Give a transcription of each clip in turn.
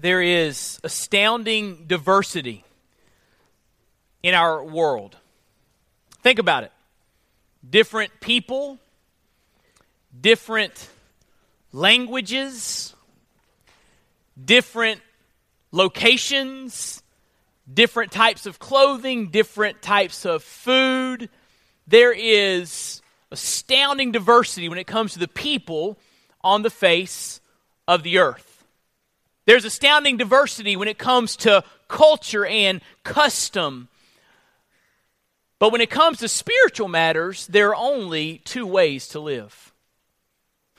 there is astounding diversity in our world. Think about it different people, different languages, different locations, different types of clothing, different types of food. There is astounding diversity when it comes to the people on the face of the earth. There's astounding diversity when it comes to culture and custom. But when it comes to spiritual matters, there are only two ways to live.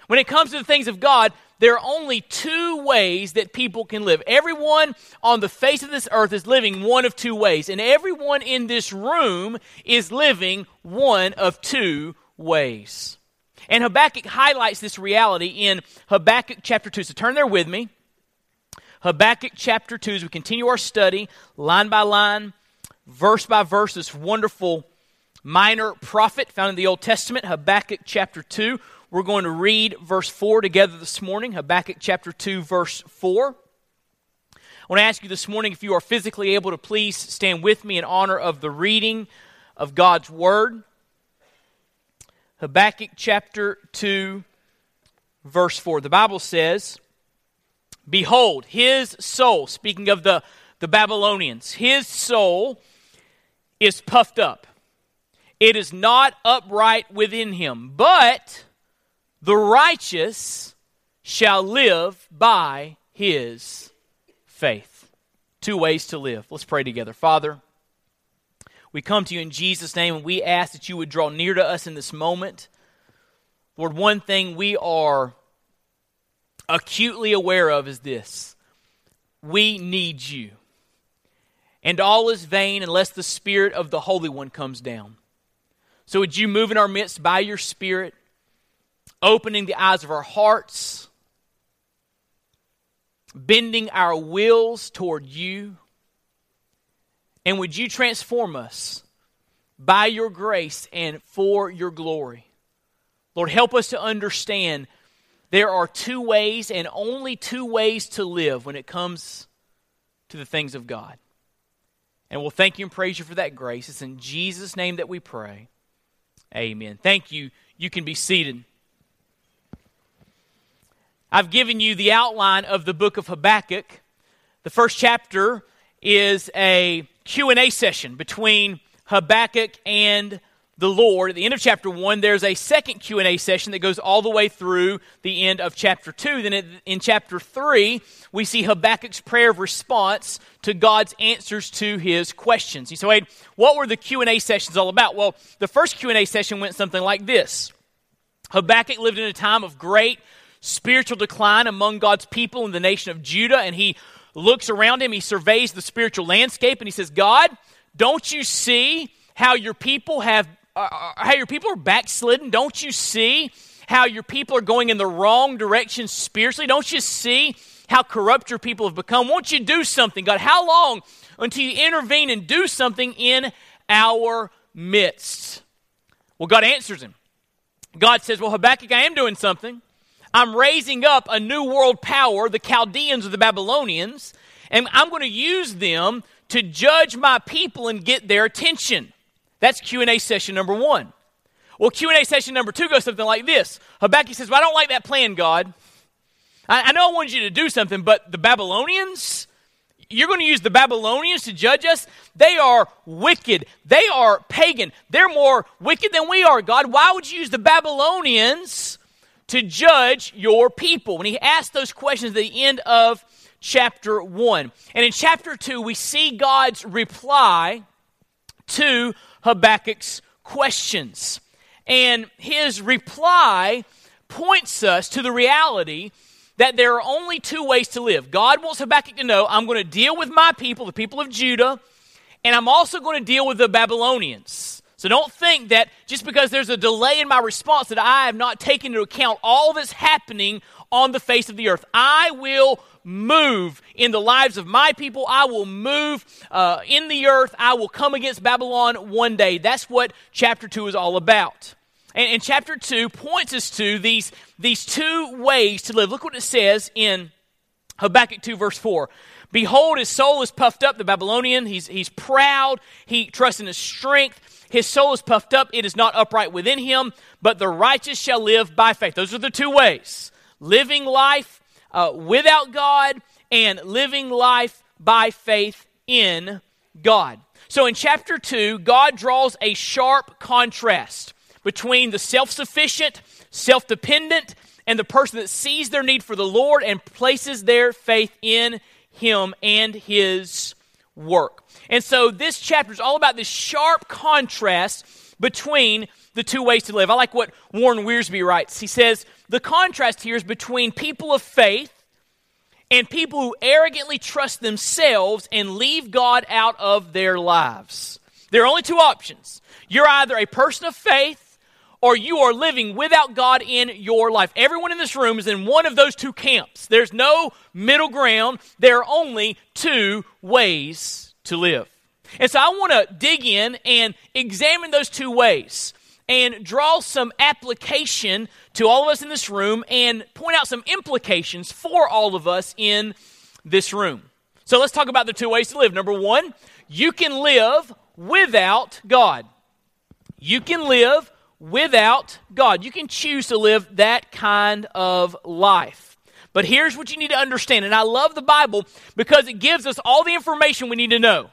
When it comes to the things of God, there are only two ways that people can live. Everyone on the face of this earth is living one of two ways, and everyone in this room is living one of two ways. And Habakkuk highlights this reality in Habakkuk chapter 2. So turn there with me. Habakkuk chapter 2, as we continue our study, line by line, verse by verse, this wonderful minor prophet found in the Old Testament, Habakkuk chapter 2. We're going to read verse 4 together this morning, Habakkuk chapter 2, verse 4. I want to ask you this morning if you are physically able to please stand with me in honor of the reading of God's Word. Habakkuk chapter 2, verse 4. The Bible says, Behold, his soul, speaking of the, the Babylonians, his soul is puffed up. It is not upright within him, but the righteous shall live by his faith. Two ways to live. Let's pray together. Father, we come to you in Jesus' name and we ask that you would draw near to us in this moment. Lord, one thing we are acutely aware of is this we need you. And all is vain unless the Spirit of the Holy One comes down. So, would you move in our midst by your Spirit? opening the eyes of our hearts, bending our wills toward you. And would you transform us by your grace and for your glory? Lord, help us to understand there are two ways and only two ways to live when it comes to the things of God. And we'll thank you and praise you for that grace. It's in Jesus' name that we pray. Amen. Thank you. You can be seated. I've given you the outline of the book of Habakkuk. The first chapter is a Q&A session between Habakkuk and the Lord. At the end of chapter 1, there's a second Q&A session that goes all the way through the end of chapter 2. Then in chapter 3, we see Habakkuk's prayer of response to God's answers to his questions. Say, wait, what were the Q&A sessions all about? Well, the first Q&A session went something like this. Habakkuk lived in a time of great spiritual decline among God's people in the nation of Judah, and he looks around him, he surveys the spiritual landscape, and he says, God, don't you see how your people have Uh, uh, how your people are backslidden? Don't you see how your people are going in the wrong direction spiritually? Don't you see how corrupt your people have become? Won't you do something, God? How long until you intervene and do something in our midst? Well, God answers him. God says, Well, Habakkuk, I am doing something. I'm raising up a new world power, the Chaldeans or the Babylonians, and I'm going to use them to judge my people and get their attention. That's Q&A session number 1. Well, Q&A session number 2 goes something like this. Habakkuk says, well, I don't like that plan, God. I, I know I wanted you to do something, but the Babylonians, you're going to use the Babylonians to judge us? They are wicked. They are pagan. They're more wicked than we are, God. Why would you use the Babylonians to judge your people. When he asked those questions at the end of chapter 1. And in chapter 2, we see God's reply to Habakkuk's questions. And his reply points us to the reality that there are only two ways to live. God wants Habakkuk to know I'm going to deal with my people, the people of Judah, and I'm also going to deal with the Babylonians. So don't think that just because there's a delay in my response that I have not taken into account all that's happening on the face of the earth. I will move in the lives of my people. I will move uh, in the earth. I will come against Babylon one day. That's what chapter 2 is all about. And, and chapter 2 points us to these, these two ways to live. Look what it says in Habakkuk 2, verse 4. Behold, his soul is puffed up, the Babylonian. He's, he's proud. He trusts in his strength. His soul is puffed up. It is not upright within him, but the righteous shall live by faith. Those are the two ways living life uh, without God and living life by faith in God. So in chapter 2, God draws a sharp contrast between the self sufficient, self dependent, and the person that sees their need for the Lord and places their faith in Him and His work. And so this chapter is all about this sharp contrast between the two ways to live. I like what Warren Wiersbe writes. He says, The contrast here is between people of faith and people who arrogantly trust themselves and leave God out of their lives. There are only two options. You're either a person of faith or you are living without God in your life. Everyone in this room is in one of those two camps. There's no middle ground. There are only two ways to live. And so I want to dig in and examine those two ways and draw some application to all of us in this room and point out some implications for all of us in this room. So let's talk about the two ways to live. Number one, you can live without God. You can live without God. You can choose to live that kind of life. But here's what you need to understand, and I love the Bible because it gives us all the information we need to know.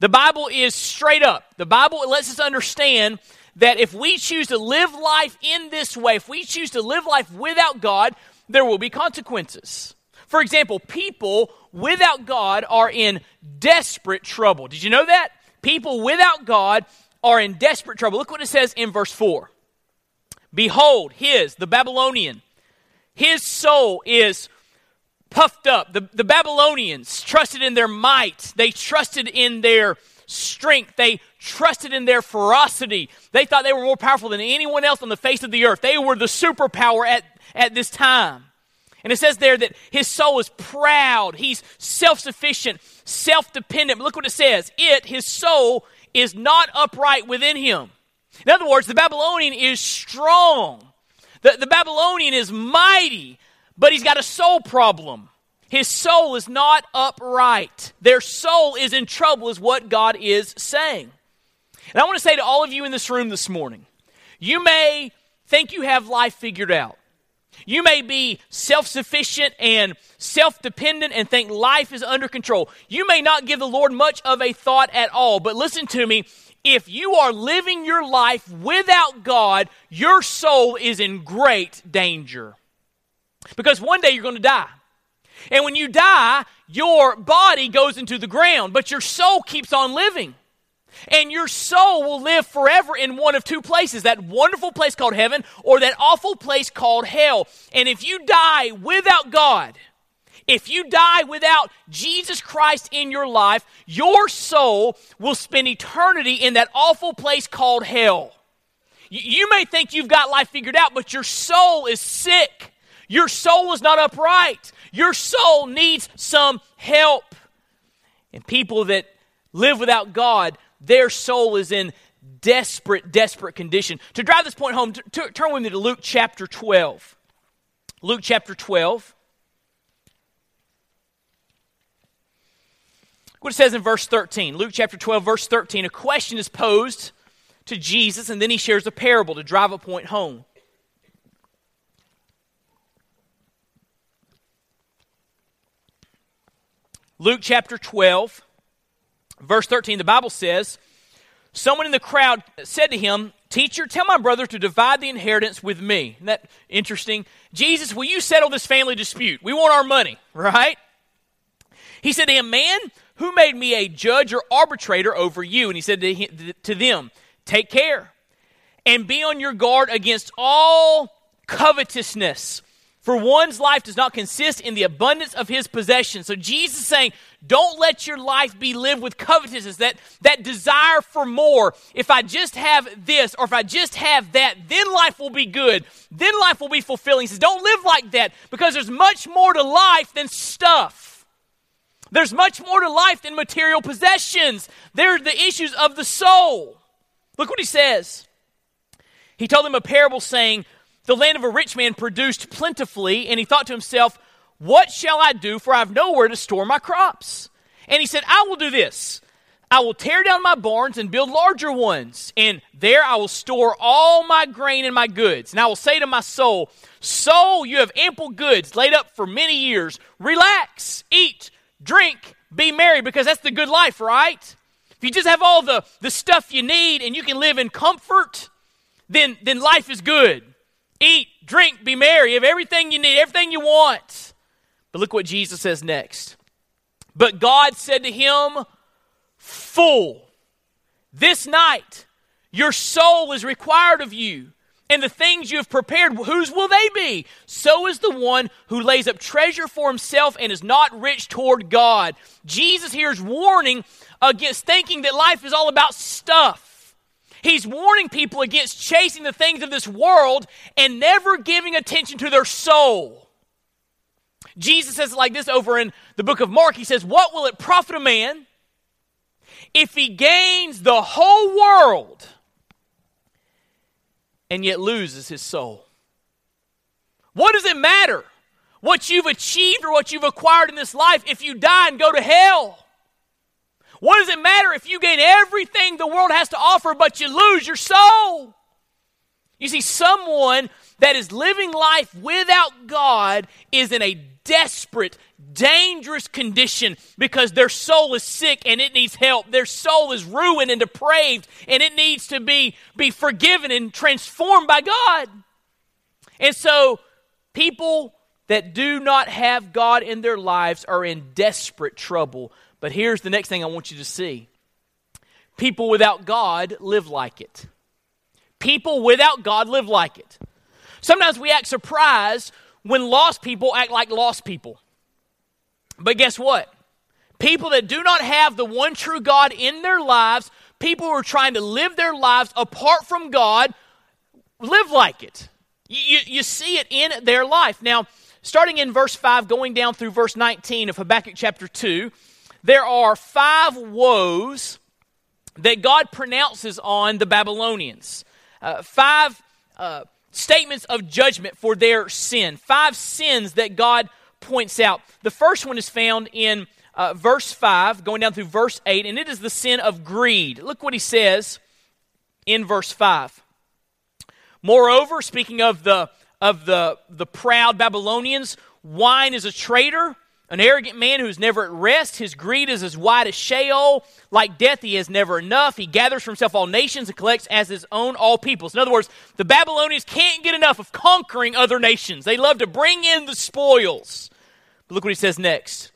The Bible is straight up. The Bible lets us understand that if we choose to live life in this way, if we choose to live life without God, there will be consequences. For example, people without God are in desperate trouble. Did you know that? People without God are in desperate trouble. Look what it says in verse 4. Behold, his, the Babylonian, his soul is puffed up. The, the Babylonians trusted in their might, they trusted in their strength, they trusted in their ferocity. They thought they were more powerful than anyone else on the face of the earth. They were the superpower at, at this time. And it says there that his soul is proud, he's self sufficient, self dependent. Look what it says it, his soul, is not upright within him. In other words, the Babylonian is strong. The, the Babylonian is mighty, but he's got a soul problem. His soul is not upright. Their soul is in trouble, is what God is saying. And I want to say to all of you in this room this morning you may think you have life figured out. You may be self sufficient and self dependent and think life is under control. You may not give the Lord much of a thought at all, but listen to me. If you are living your life without God, your soul is in great danger. Because one day you're going to die. And when you die, your body goes into the ground, but your soul keeps on living. And your soul will live forever in one of two places that wonderful place called heaven or that awful place called hell. And if you die without God, if you die without Jesus Christ in your life, your soul will spend eternity in that awful place called hell. You may think you've got life figured out, but your soul is sick. Your soul is not upright. Your soul needs some help. And people that live without God their soul is in desperate, desperate condition. To drive this point home, t- t- turn with me to Luke chapter 12. Luke chapter 12. What it says in verse 13. Luke chapter 12, verse 13. A question is posed to Jesus, and then he shares a parable to drive a point home. Luke chapter 12, Verse 13, the Bible says, Someone in the crowd said to him, Teacher, tell my brother to divide the inheritance with me. Isn't that interesting? Jesus, will you settle this family dispute? We want our money, right? He said to him, Man, who made me a judge or arbitrator over you? And he said to, him, to them, Take care and be on your guard against all covetousness. For one's life does not consist in the abundance of his possessions. So Jesus is saying, don't let your life be lived with covetousness, that, that desire for more. If I just have this or if I just have that, then life will be good. Then life will be fulfilling. He says, don't live like that because there's much more to life than stuff. There's much more to life than material possessions. There are the issues of the soul. Look what he says. He told them a parable saying, the land of a rich man produced plentifully, and he thought to himself, What shall I do? For I have nowhere to store my crops. And he said, I will do this. I will tear down my barns and build larger ones, and there I will store all my grain and my goods. And I will say to my soul, Soul, you have ample goods laid up for many years. Relax, eat, drink, be merry, because that's the good life, right? If you just have all the, the stuff you need and you can live in comfort, then, then life is good. Eat, drink, be merry, have everything you need, everything you want. But look what Jesus says next. But God said to him, Fool, this night your soul is required of you and the things you have prepared, whose will they be? So is the one who lays up treasure for himself and is not rich toward God. Jesus here is warning against thinking that life is all about stuff. He's warning people against chasing the things of this world and never giving attention to their soul. Jesus says it like this over in the book of Mark. He says, What will it profit a man if he gains the whole world? and yet loses his soul? What does it matter what you've achieved or what you've acquired in this life if you die and go to hell? What does it matter if you gain everything the world has to offer but you lose your soul? You see, someone that is living life without God is in a desperate, dangerous condition because their soul is sick and it needs help. Their soul is ruined and depraved and it needs to be, be forgiven and transformed by God. And so, people that do not have God in their lives are in desperate trouble. But here's the next thing I want you to see people without God live like it. People without God live like it. Sometimes we act surprised when lost people act like lost people. But guess what? People that do not have the one true God in their lives, people who are trying to live their lives apart from God, live like it. You, you, see it in their life. Now, starting in verse 5, going down through verse 19 of Habakkuk chapter 2, there are five woes that God pronounces on the Babylonians. Uh, five uh, statements of judgment for their sin. Five sins that God points out. The first one is found in uh, verse 5, going down through verse 8, and it is the sin of greed. Look what he says in verse 5. Moreover, speaking of the of the, the proud Babylonians, wine is a traitor an arrogant man who's never at rest. His greed is as wide as Sheol. Like death, he has never enough. He gathers for himself all nations and collects as his own all peoples. In other words, the Babylonians can't get enough of conquering other nations. They love to bring in the spoils. But look what he says next.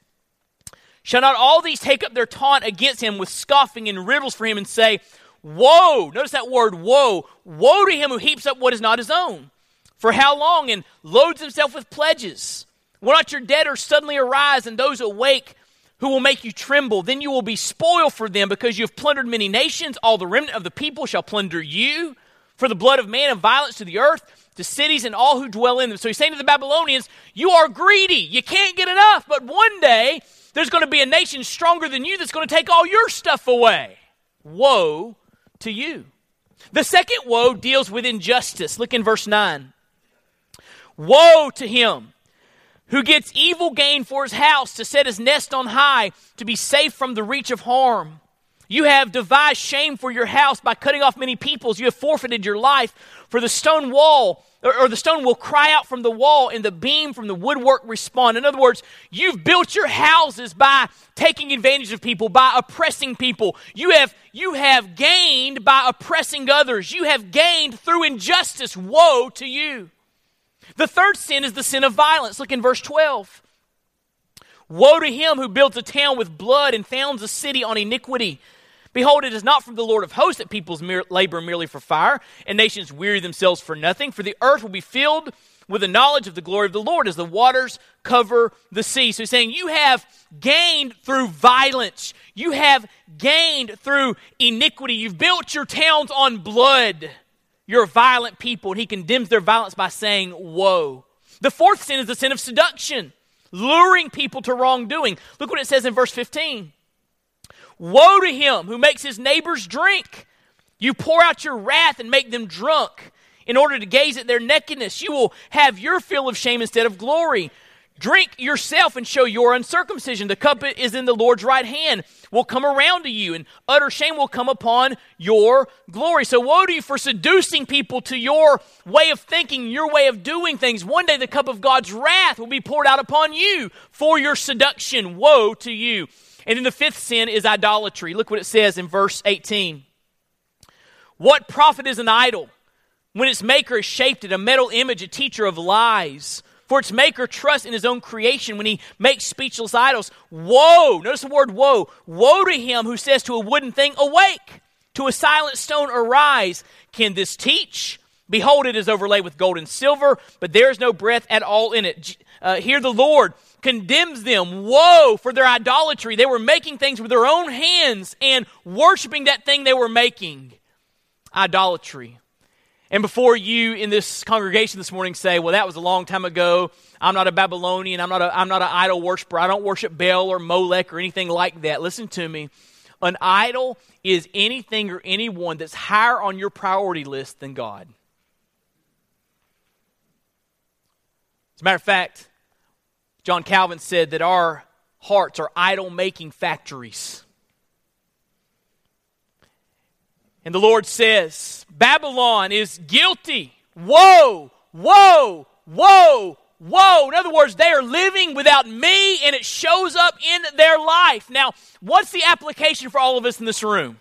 Shall not all these take up their taunt against him with scoffing and riddles for him and say, Woe! Notice that word, woe. Woe to him who heaps up what is not his own. For how long? And loads himself with pledges. Will not your debtors suddenly arise and those awake who will make you tremble? Then you will be spoiled for them because you have plundered many nations. All the remnant of the people shall plunder you. For the blood of man and violence to the earth, to cities and all who dwell in them. So he's saying to the Babylonians, You are greedy. You can't get enough. But one day, there's going to be a nation stronger than you that's going to take all your stuff away. Woe to you. The second woe deals with injustice. Look in verse 9. Woe to him who gets evil gain for his house to set his nest on high to be safe from the reach of harm. You have devised shame for your house by cutting off many peoples. You have forfeited your life. For the stone wall, or, or, the stone will cry out from the wall, and the beam from the woodwork respond. In other words, you've built your houses by taking advantage of people, by oppressing people. You have, you have gained by oppressing others. You have gained through injustice. Woe to you. The third sin is the sin of violence. Look in verse 12. Woe to him who builds a town with blood and founds a city on iniquity. Behold, it is not from the Lord of hosts that peoples labor merely for fire, and nations weary themselves for nothing. For the earth will be filled with the knowledge of the glory of the Lord as the waters cover the sea. So he's saying, You have gained through violence, you have gained through iniquity. You've built your towns on blood. You're violent people. And he condemns their violence by saying, Woe. The fourth sin is the sin of seduction, luring people to wrongdoing. Look what it says in verse 15 Woe to him who makes his neighbors drink. You pour out your wrath and make them drunk in order to gaze at their nakedness. You will have your fill of shame instead of glory. Drink yourself and show your uncircumcision. The cup is in the Lord's right hand, will come around to you, and utter shame will come upon your glory. So, woe to you for seducing people to your way of thinking, your way of doing things. One day the cup of God's wrath will be poured out upon you for your seduction. Woe to you. And then the fifth sin is idolatry. Look what it says in verse 18. What profit is an idol when its maker is shaped in a metal image, a teacher of lies? For its maker trusts in his own creation when he makes speechless idols. Woe! Notice the word woe. Woe to him who says to a wooden thing, Awake! To a silent stone, Arise! Can this teach? Behold, it is overlaid with gold and silver, but there is no breath at all in it. Uh, here the Lord condemns them. Woe for their idolatry. They were making things with their own hands and worshiping that thing they were making. Idolatry. And before you in this congregation this morning say, well, that was a long time ago. I'm not a Babylonian. I'm not, a, I'm not an idol worshiper. I don't worship Baal or Molech or anything like that. Listen to me. An idol is anything or anyone that's higher on your priority list than God. As a matter of fact, John Calvin said that our hearts are idol making factories. And the Lord says, Babylon is guilty. Woe, woe, woe, woe. In other words, they are living without me and it shows up in their life. Now, what's the application for all of us in this room?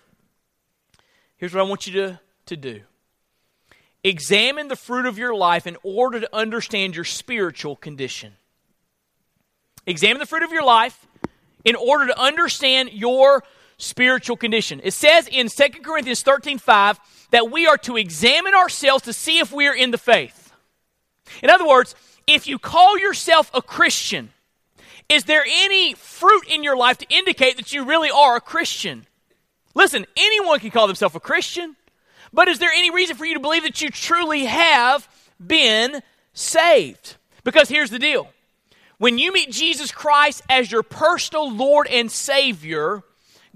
Here's what I want you to, to do examine the fruit of your life in order to understand your spiritual condition. Examine the fruit of your life in order to understand your spiritual condition. It says in 2 Corinthians 13 5 that we are to examine ourselves to see if we are in the faith. In other words, if you call yourself a Christian, is there any fruit in your life to indicate that you really are a Christian? Listen, anyone can call themselves a Christian, but is there any reason for you to believe that you truly have been saved? Because here's the deal when you meet Jesus Christ as your personal Lord and Savior,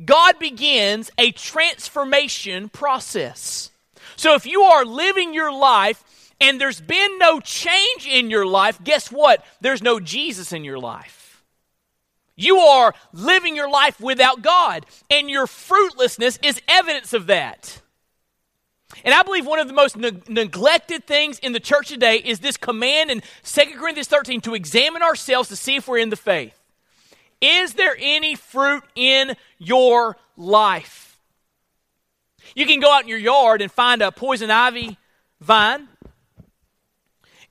God begins a transformation process. So if you are living your life and there's been no change in your life, guess what? There's no Jesus in your life. You are living your life without God, and your fruitlessness is evidence of that. And I believe one of the most ne- neglected things in the church today is this command in 2 Corinthians 13 to examine ourselves to see if we're in the faith. Is there any fruit in your life? You can go out in your yard and find a poison ivy vine,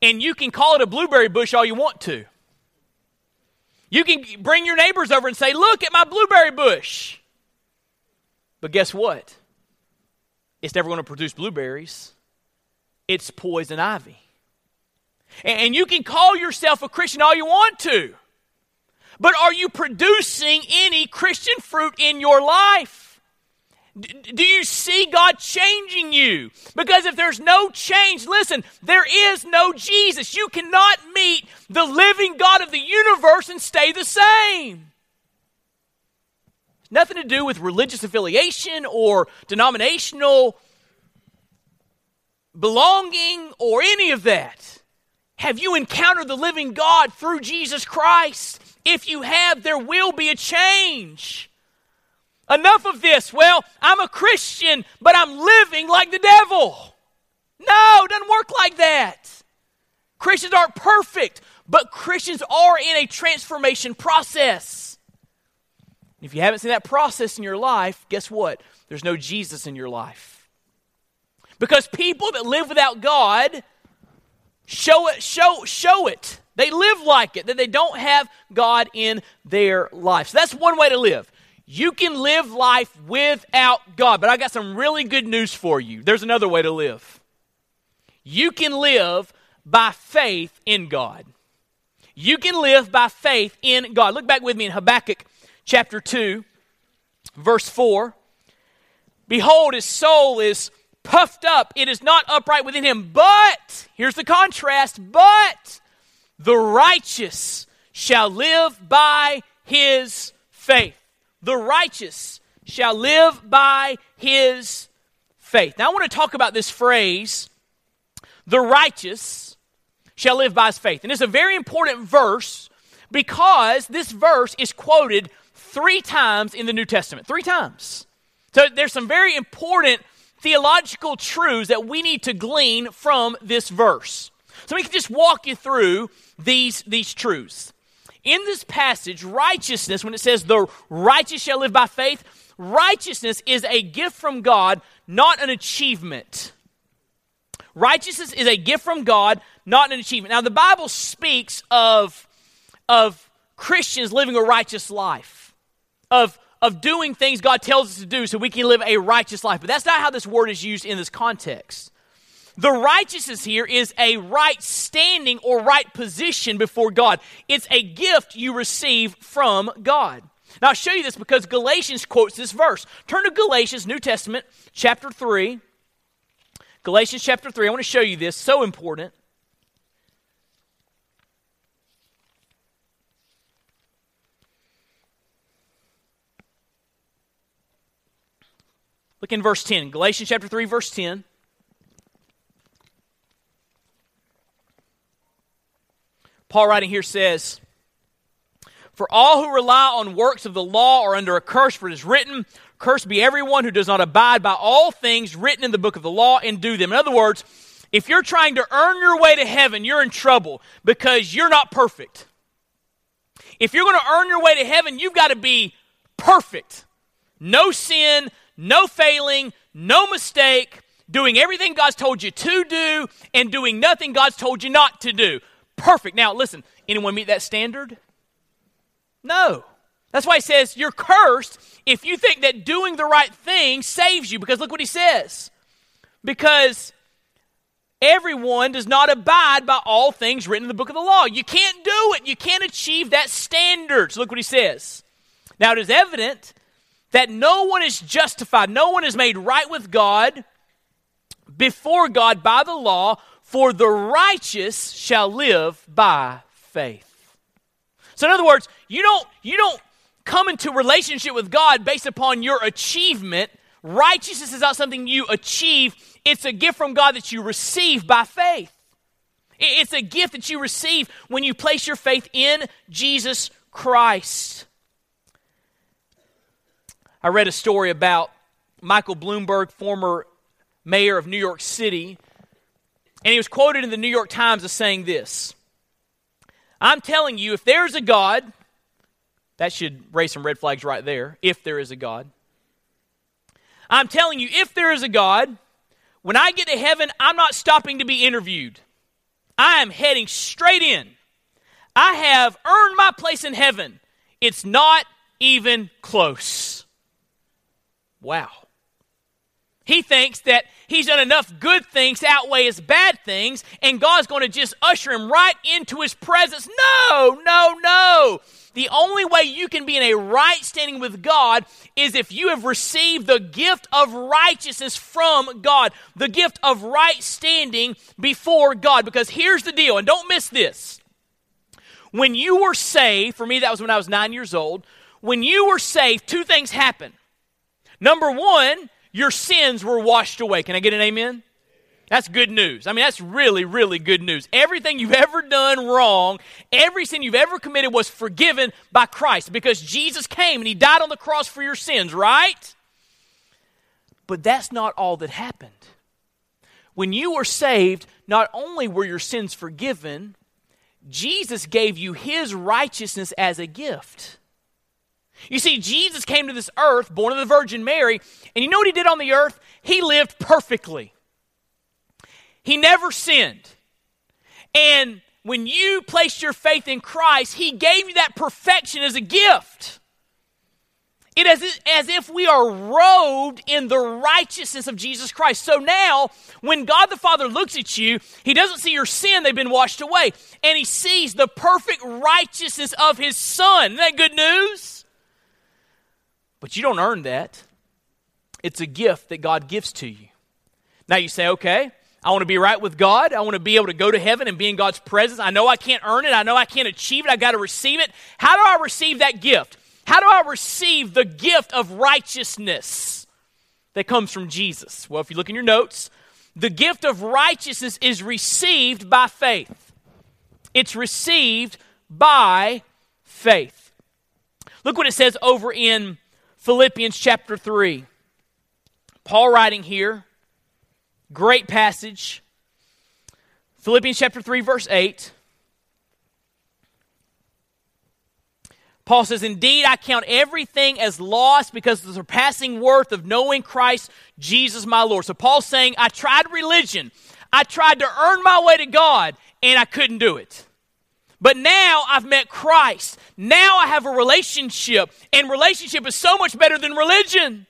and you can call it a blueberry bush all you want to. You can bring your neighbors over and say, Look at my blueberry bush. But guess what? it's never going to produce blueberries. It's poison ivy. And you can call yourself a Christian all you want to, but are you producing any Christian fruit in your life? Do you see God changing you? Because if there's no change, listen, there is no Jesus. You cannot meet the living God of the universe and stay the same. Nothing to do with religious affiliation or denominational belonging or any of that. Have you encountered the living God through Jesus Christ? If you have, there will be a change. Enough of this. Well, I'm a Christian, but I'm living like the devil. No, it doesn't work like that. Christians aren't perfect, but Christians are in a transformation process. If you haven't seen that process in your life, guess what? There's no Jesus in your life. Because people that live without God show it, show, show it. They live like it, that they don't have God in their life. So that's one way to live. You can live life without God. But I got some really good news for you. There's another way to live. You can live by faith in God. You can live by faith in God. Look back with me in Habakkuk chapter 2, verse 4. Behold, his soul is puffed up, it is not upright within him. But, here's the contrast, but the righteous shall live by his faith. The righteous shall live by his faith. Now, I want to talk about this phrase, the righteous shall live by his faith. And it's a very important verse Because this verse is quoted three times in the New Testament. Three times. So there's some very important theological truths that we need to glean from this verse. So we can just walk you through these, these truths. In this passage, righteousness, when it says the righteous shall live by faith, righteousness is a gift from God, not an achievement. Righteousness is a gift from God, not an achievement. Now, the Bible speaks of, of Christians living a righteous life, of, of doing things God tells us to do so we can live a righteous life. But that's not how this word is used in this context. The righteousness here is a right standing or right position before God. It's a gift you receive from God. Now, I'll show you this because Galatians quotes this verse. Turn to Galatians, New Testament, chapter 3. Galatians chapter 3. I want to show you this, so important. Look in verse 10. Galatians chapter 3, verse 10. Paul writing here says, For all who rely on works of the law are under a curse, for it is written, Cursed be everyone who does not abide by all things written in the book of the law and do them. In other words, if you're trying to earn your way to heaven, you're in trouble because you're not perfect. If you're going to earn your way to heaven, you've got to be perfect. No sin, no failing, no mistake, doing everything God's told you to do and doing nothing God's told you not to do perfect. Now, listen, anyone meet that standard? No. That's why he says you're cursed if you think that doing the right thing saves you, because look what he says. Because everyone does not abide by all things written in the book of the law. You can't do it. You can't achieve that standard. So look what he says. Now it is evident that no one is justified, no one is made right with God before God by the law for the righteous shall live by faith. So in other words, you don't you don't come into relationship with God based upon your achievement. Righteousness is not something you achieve, it's a gift from God that you receive by faith. It's a gift that you receive when you place your faith in Jesus Christ. I read a story about Michael Bloomberg, former mayor of New York City, and he was quoted in the New York Times as saying this I'm telling you, if there's a God, that should raise some red flags right there, if there is a God. I'm telling you, if there is a God, when I get to heaven, I'm not stopping to be interviewed. I am heading straight in. I have earned my place in heaven. It's not even close. Wow. He thinks that he's done enough good things to outweigh his bad things, and God's going to just usher him right into his presence. No, no, no. The only way you can be in a right standing with God is if you have received the gift of righteousness from God, the gift of right standing before God. Because here's the deal, and don't miss this. When you were saved, for me, that was when I was nine years old. When you were saved, two things happened. Number one, your sins were washed away. Can I get an amen? That's good news. I mean, that's really, really good news. Everything you've ever done wrong, every sin you've ever committed was forgiven by Christ because Jesus came and He died on the cross for your sins, right? But that's not all that happened. When you were saved, not only were your sins forgiven, Jesus gave you His righteousness as a gift. You see, Jesus came to this earth, born of the Virgin Mary, and you know what he did on the earth? He lived perfectly. He never sinned. And when you placed your faith in Christ, he gave you that perfection as a gift. It is as if we are robed in the righteousness of Jesus Christ. So now, when God the Father looks at you, He doesn't see your sin, they've been washed away. And He sees the perfect righteousness of His Son. Isn't that good news? But you don't earn that. It's a gift that God gives to you. Now you say, okay, I want to be right with God. I want to be able to go to heaven and be in God's presence. I know I can't earn it. I know I can't achieve it. I've got to receive it. How do I receive that gift? How do I receive the gift of righteousness that comes from Jesus? Well, if you look in your notes, the gift of righteousness is received by faith. It's received by faith. Look what it says over in Philippians chapter 3. Paul writing here, great passage. Philippians chapter 3, verse 8. Paul says, Indeed, I count everything as lost because of the surpassing worth of knowing Christ Jesus my Lord. So Paul's saying, I tried religion. I tried to earn my way to God, and I couldn't do it. But now I've met Christ. Now I have a relationship, and relationship is so much better than religion.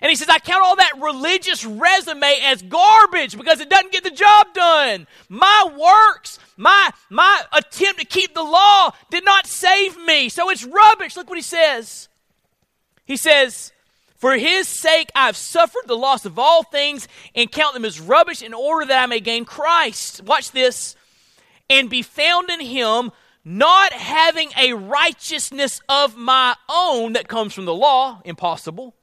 And he says, I count all that religious resume as garbage because it doesn't get the job done. My works, my, my attempt to keep the law did not save me. So it's rubbish. Look what he says. He says, For his sake I've suffered the loss of all things and count them as rubbish in order that I may gain Christ. Watch this. And be found in him, not having a righteousness of my own that comes from the law. Impossible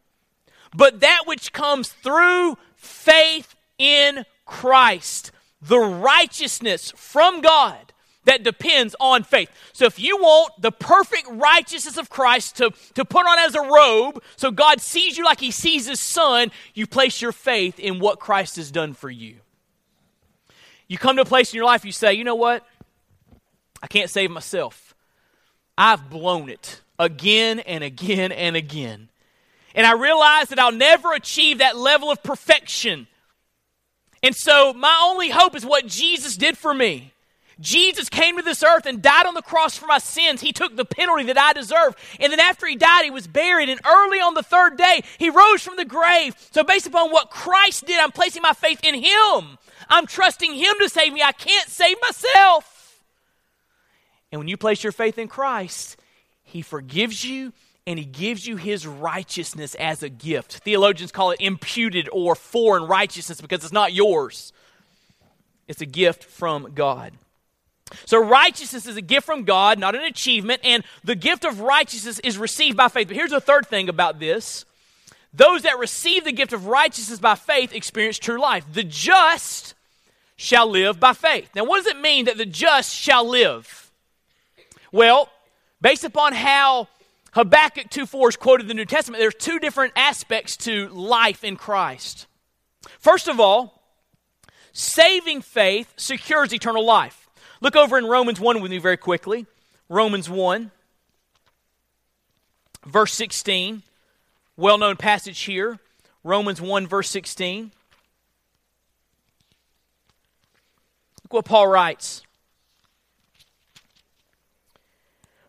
but that which comes through faith in Christ, the righteousness from God that depends on faith. So if you want the perfect righteousness of Christ to, to put on as a robe, so God sees you like he sees his son, you place your faith in what Christ has done for you. You come to a place in your life, you say, you know what? I can't save myself. I've blown it again and again and again. And I realize that I'll never achieve that level of perfection. And so my only hope is what Jesus did for me. Jesus came to this earth and died on the cross for my sins. He took the penalty that I deserve. And then after he died, he was buried. And early on the third day, he rose from the grave. So, based upon what Christ did, I'm placing my faith in him. I'm trusting him to save me. I can't save myself. And when you place your faith in Christ, he forgives you and he gives you his righteousness as a gift. Theologians call it imputed or foreign righteousness because it's not yours, it's a gift from God. So, righteousness is a gift from God, not an achievement, and the gift of righteousness is received by faith. But here's the third thing about this those that receive the gift of righteousness by faith experience true life. The just shall live by faith. Now, what does it mean that the just shall live? Well, based upon how Habakkuk 2.4 is quoted in the New Testament. There's two different aspects to life in Christ. First of all, saving faith secures eternal life. Look over in Romans 1 with me very quickly. Romans 1, verse 16. Well known passage here. Romans 1, verse 16. Look what Paul writes.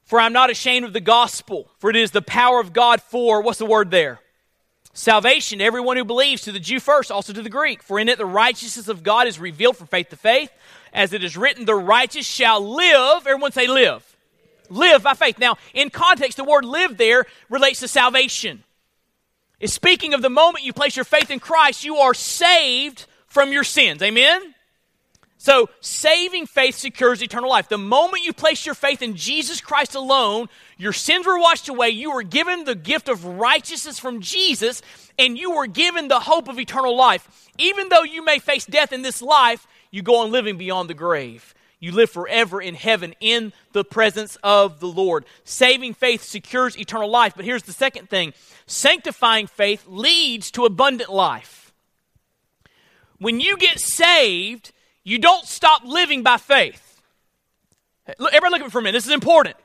For I'm not ashamed of the gospel, for it is the power of God for, what's the word there? Salvation everyone who believes, to the Jew first, also to the Greek. For in it the righteousness of God is revealed from faith to faith. As it is written, the righteous shall live. Everyone say live. Live by faith. Now, in context, the word live there relates to salvation. It's speaking of the moment you place your faith in Christ, you are saved from your sins. Amen? So, saving faith secures eternal life. The moment you place your faith in Jesus Christ alone, your sins were washed away. You were given the gift of righteousness from Jesus, and you were given the hope of eternal life. Even though you may face death in this life, you go on living beyond the grave. You live forever in heaven in the presence of the Lord. Saving faith secures eternal life. But here's the second thing sanctifying faith leads to abundant life. When you get saved, you don't stop living by faith. Everybody look at me for a minute. This is important.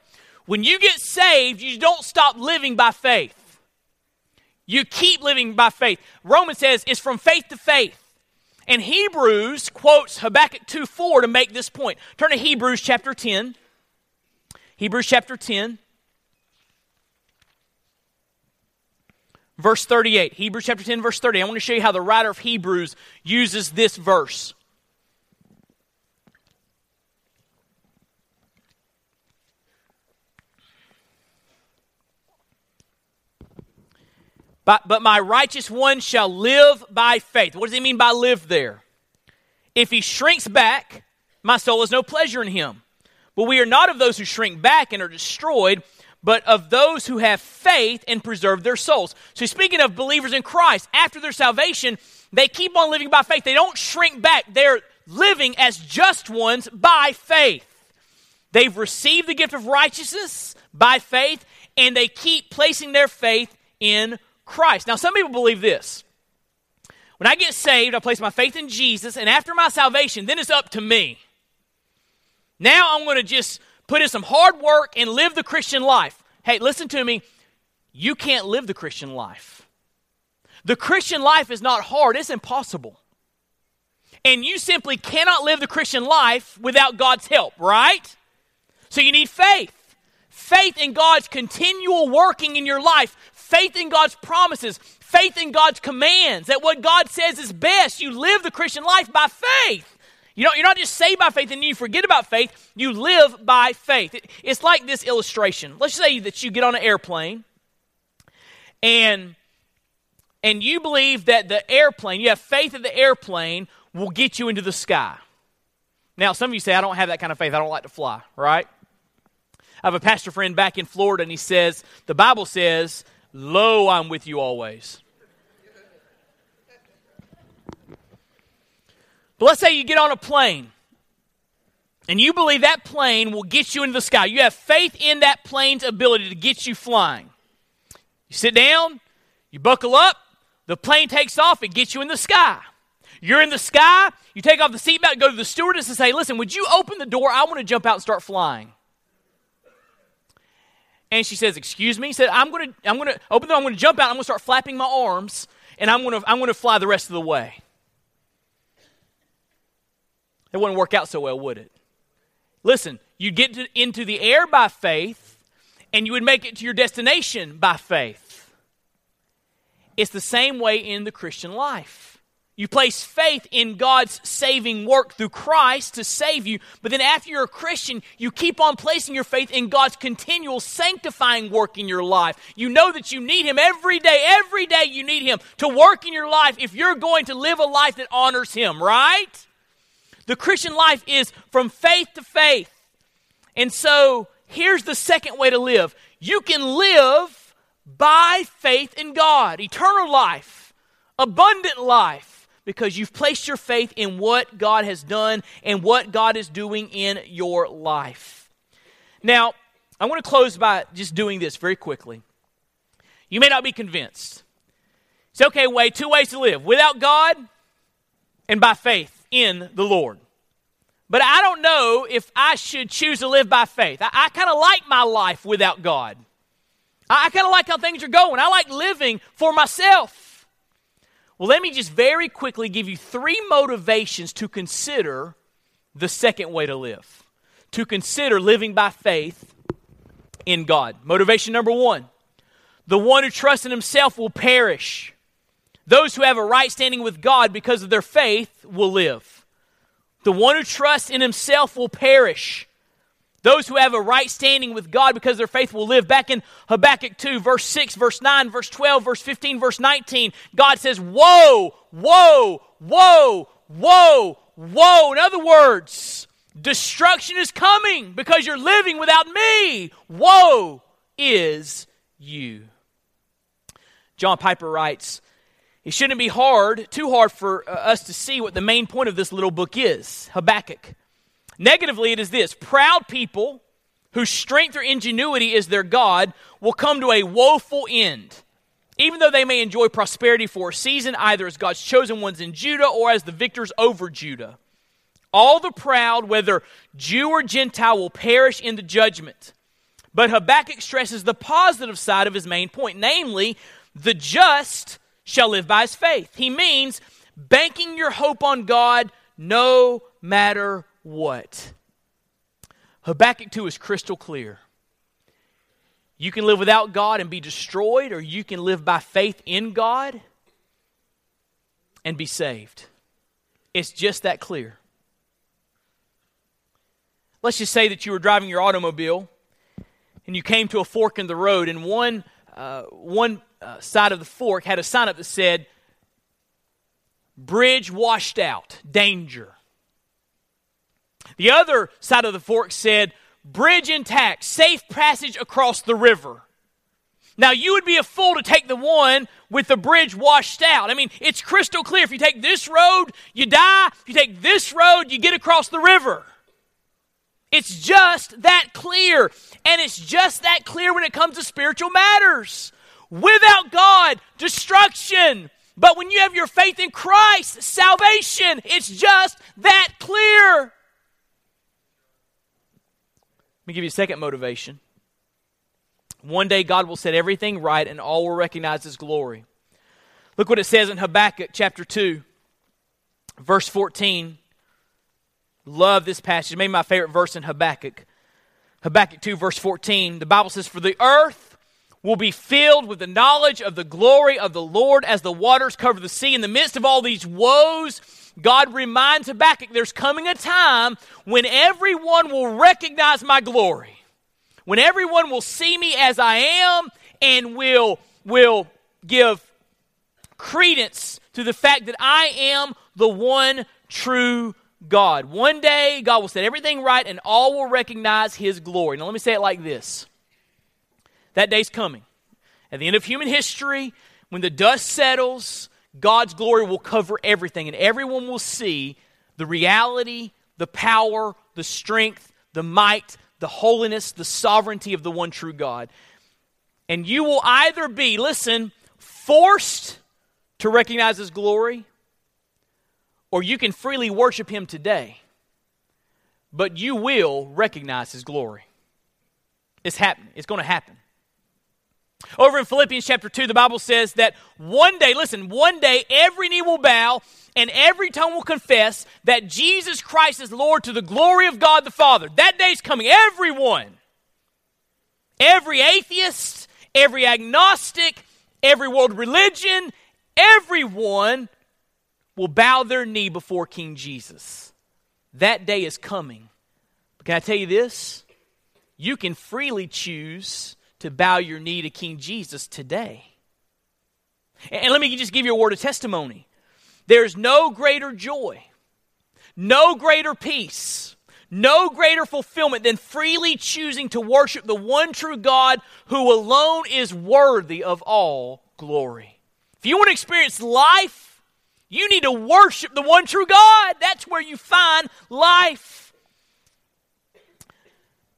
When you get saved, you don't stop living by faith. You keep living by faith. Romans says it's from faith to faith. And Hebrews quotes Habakkuk 2 4 to make this point. Turn to Hebrews chapter 10. Hebrews chapter 10. Verse 38. Hebrews chapter 10, verse 30. I want to show you how the writer of Hebrews uses this verse. But, but my righteous one shall live by faith. What does he mean by live there? If he shrinks back, my soul has no pleasure in him. But we are not of those who shrink back and are destroyed, but of those who have faith and preserve their souls. So, speaking of believers in Christ, after their salvation, they keep on living by faith. They don't shrink back, they're living as just ones by faith. They've received the gift of righteousness by faith, and they keep placing their faith in Christ. Now, some people believe this. When I get saved, I place my faith in Jesus, and after my salvation, then it's up to me. Now I'm going to just put in some hard work and live the Christian life. Hey, listen to me. You can't live the Christian life. The Christian life is not hard, it's impossible. And you simply cannot live the Christian life without God's help, right? So you need faith. Faith in God's continual working in your life, faith in God's promises, faith in God's commands, that what God says is best. You live the Christian life by faith. You know, you're not just saved by faith and you forget about faith, you live by faith. It, it's like this illustration. Let's say that you get on an airplane and and you believe that the airplane, you have faith that the airplane will get you into the sky. Now, some of you say, I don't have that kind of faith. I don't like to fly, right? I have a pastor friend back in Florida, and he says, The Bible says, Lo, I'm with you always. But let's say you get on a plane and you believe that plane will get you into the sky. You have faith in that plane's ability to get you flying. You sit down, you buckle up, the plane takes off, it gets you in the sky. You're in the sky, you take off the seatbelt, go to the stewardess and say, Listen, would you open the door? I want to jump out and start flying. And she says, Excuse me? He said, I'm gonna I'm gonna open the I'm gonna jump out, I'm gonna start flapping my arms, and I'm gonna I'm gonna fly the rest of the way. It wouldn't work out so well, would it? Listen, you get to, into the air by faith, and you would make it to your destination by faith. It's the same way in the Christian life. You place faith in God's saving work through Christ to save you, but then after you're a Christian, you keep on placing your faith in God's continual sanctifying work in your life. You know that you need Him every day. Every day you need Him to work in your life if you're going to live a life that honors Him, right? The Christian life is from faith to faith. And so here's the second way to live you can live by faith in God, eternal life, abundant life, because you've placed your faith in what God has done and what God is doing in your life. Now, I want to close by just doing this very quickly. You may not be convinced. It's okay, way two ways to live without God and by faith in the Lord. But I don't know if I should choose to live by faith. I, I kind of like my life without God. I, I kind of like how things are going. I like living for myself. Well, let me just very quickly give you three motivations to consider the second way to live, to consider living by faith in God. Motivation number one the one who trusts in himself will perish. Those who have a right standing with God because of their faith will live. The one who trusts in himself will perish. Those who have a right standing with God because their faith will live. Back in Habakkuk 2, verse 6, verse 9, verse 12, verse 15, verse 19, God says, Woe, woe, woe, woe, woe. In other words, destruction is coming because you're living without me. Woe is you. John Piper writes, it shouldn't be hard, too hard for uh, us to see what the main point of this little book is Habakkuk. Negatively, it is this proud people whose strength or ingenuity is their God will come to a woeful end. Even though they may enjoy prosperity for a season, either as God's chosen ones in Judah or as the victors over Judah. All the proud, whether Jew or Gentile, will perish in the judgment. But Habakkuk stresses the positive side of his main point, namely, the just shall live by his faith. He means banking your hope on God no matter what. Habakkuk 2 is crystal clear. You can live without God and be destroyed, or you can live by faith in God and be saved. It's just that clear. Let's just say that you were driving your automobile and you came to a fork in the road, and one, uh, one uh, side of the fork had a sign up that said, Bridge washed out, danger. The other side of the fork said, Bridge intact, safe passage across the river. Now, you would be a fool to take the one with the bridge washed out. I mean, it's crystal clear. If you take this road, you die. If you take this road, you get across the river. It's just that clear. And it's just that clear when it comes to spiritual matters. Without God, destruction. But when you have your faith in Christ, salvation, it's just that clear. Let me give you a second motivation. One day God will set everything right and all will recognize His glory. Look what it says in Habakkuk chapter 2, verse 14. Love this passage. Maybe my favorite verse in Habakkuk. Habakkuk 2, verse 14. The Bible says, For the earth will be filled with the knowledge of the glory of the Lord as the waters cover the sea. In the midst of all these woes, God reminds Habakkuk there's coming a time when everyone will recognize my glory, when everyone will see me as I am and will, will give credence to the fact that I am the one true God. One day, God will set everything right and all will recognize His glory. Now, let me say it like this that day's coming. At the end of human history, when the dust settles, God's glory will cover everything, and everyone will see the reality, the power, the strength, the might, the holiness, the sovereignty of the one true God. And you will either be, listen, forced to recognize His glory, or you can freely worship Him today, but you will recognize His glory. It's happening, it's going to happen. Over in Philippians chapter 2, the Bible says that one day, listen, one day every knee will bow and every tongue will confess that Jesus Christ is Lord to the glory of God the Father. That day's coming. Everyone, every atheist, every agnostic, every world religion, everyone will bow their knee before King Jesus. That day is coming. But can I tell you this? You can freely choose to bow your knee to King Jesus today. And let me just give you a word of testimony. There's no greater joy, no greater peace, no greater fulfillment than freely choosing to worship the one true God who alone is worthy of all glory. If you want to experience life, you need to worship the one true God. That's where you find life.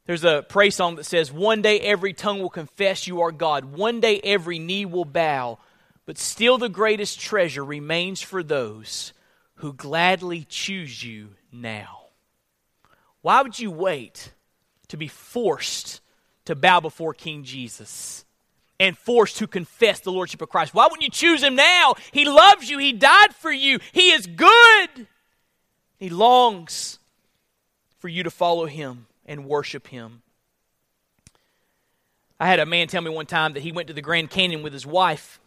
There's a praise song that says, One day every tongue will confess you are God. One day every knee will bow. But still, the greatest treasure remains for those who gladly choose you now. Why would you wait to be forced to bow before King Jesus? and forced to confess the Lordship of Christ. Why wouldn't you choose Him now? He loves you, He died for you, He is good. He longs for you to follow Him and worship Him. I had a man tell me one time that he went to the Grand Canyon with his wife.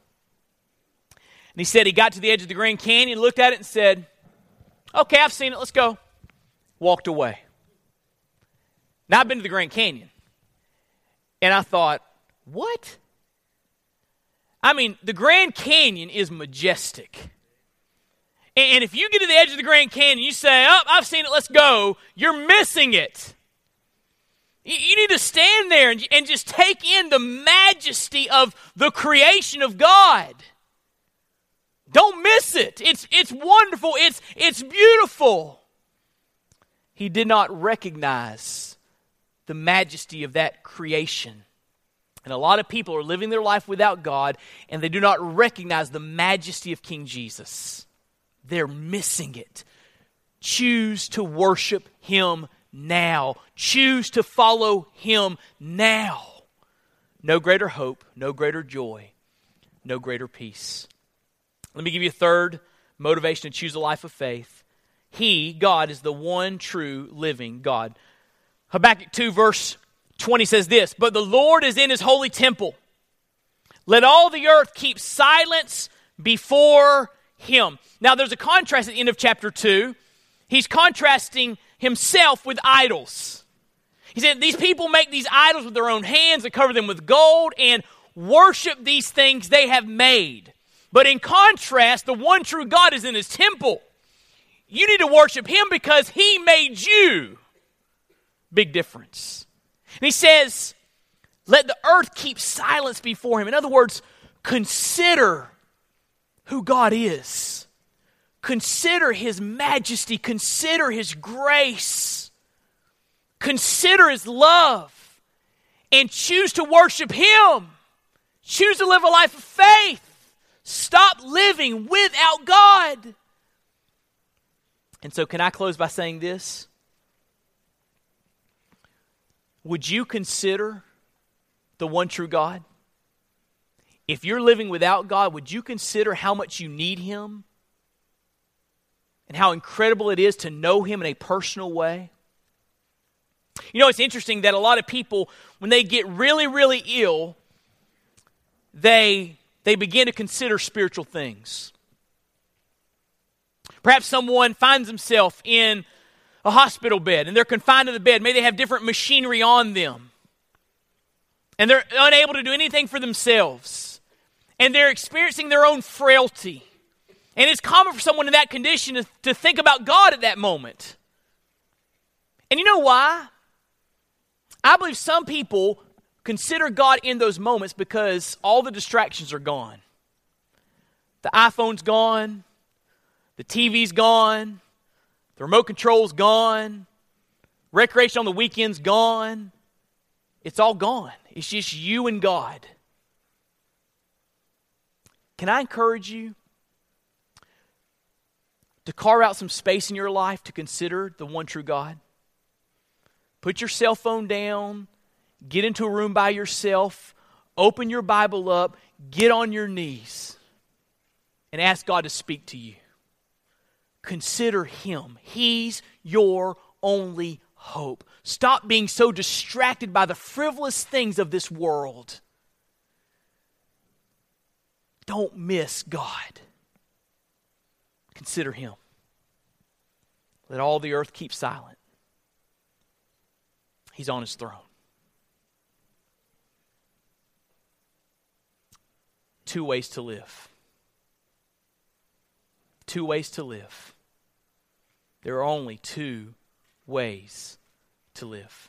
And he said he got to the edge of the Grand Canyon, looked at it, and said, Okay, I've seen it, let's go. Walked away. Now, I've been to the Grand Canyon. And I thought, What? I mean, the Grand Canyon is majestic. And if you get to the edge of the Grand Canyon, you say, Oh, I've seen it, let's go, you're missing it. You need to stand there and just take in the majesty of the creation of God. Don't miss it. It's, it's wonderful, it's, it's beautiful. He did not recognize the majesty of that creation. And a lot of people are living their life without God and they do not recognize the majesty of King Jesus. They're missing it. Choose to worship Him now. Choose to follow Him now. No greater hope, no greater joy, no greater peace. Let me give you a third motivation to choose a life of faith. He, God, is the one true living God. Habakkuk 2, verse 20 says this But the Lord is in his holy temple. Let all the earth keep silence before him. Now, there's a contrast at the end of chapter 2. He's contrasting himself with idols. He said, These people make these idols with their own hands and cover them with gold and worship these things they have made. But in contrast, the one true God is in his temple. You need to worship him because he made you. Big difference. And he says, Let the earth keep silence before him. In other words, consider who God is. Consider his majesty. Consider his grace. consider His love and choose to worship Him. Choose to live a life of faith. Stop living without God. And so, can I close by saying this? Would you consider the one true God? If you're living without God, would you consider how much you need Him? And how incredible it is to know Him in a personal way? You know, it's interesting that a lot of people, when they get really, really ill, they, they begin to consider spiritual things. Perhaps someone finds himself in a hospital bed and they're confined to the bed. Maybe they have different machinery on them. And they're unable to do anything for themselves. And they're experiencing their own frailty. And it's common for someone in that condition to, to think about God at that moment. And you know why? I believe some people consider God in those moments because all the distractions are gone. The iPhone's gone, the TV's gone, the remote control's gone, recreation on the weekend's gone. It's all gone. It's just you and God. Can I encourage you to carve out some space in your life to consider the one true God? Put your cell phone down, get into a room by yourself, open your Bible up, get on your knees, and ask God to speak to you. Consider Him. He's your only hope. Stop being so distracted by the frivolous things of this world. Don't miss God. Consider Him. Let all the earth keep silent. He's on his throne. Two ways to live. Two ways to live. There are only two ways to live.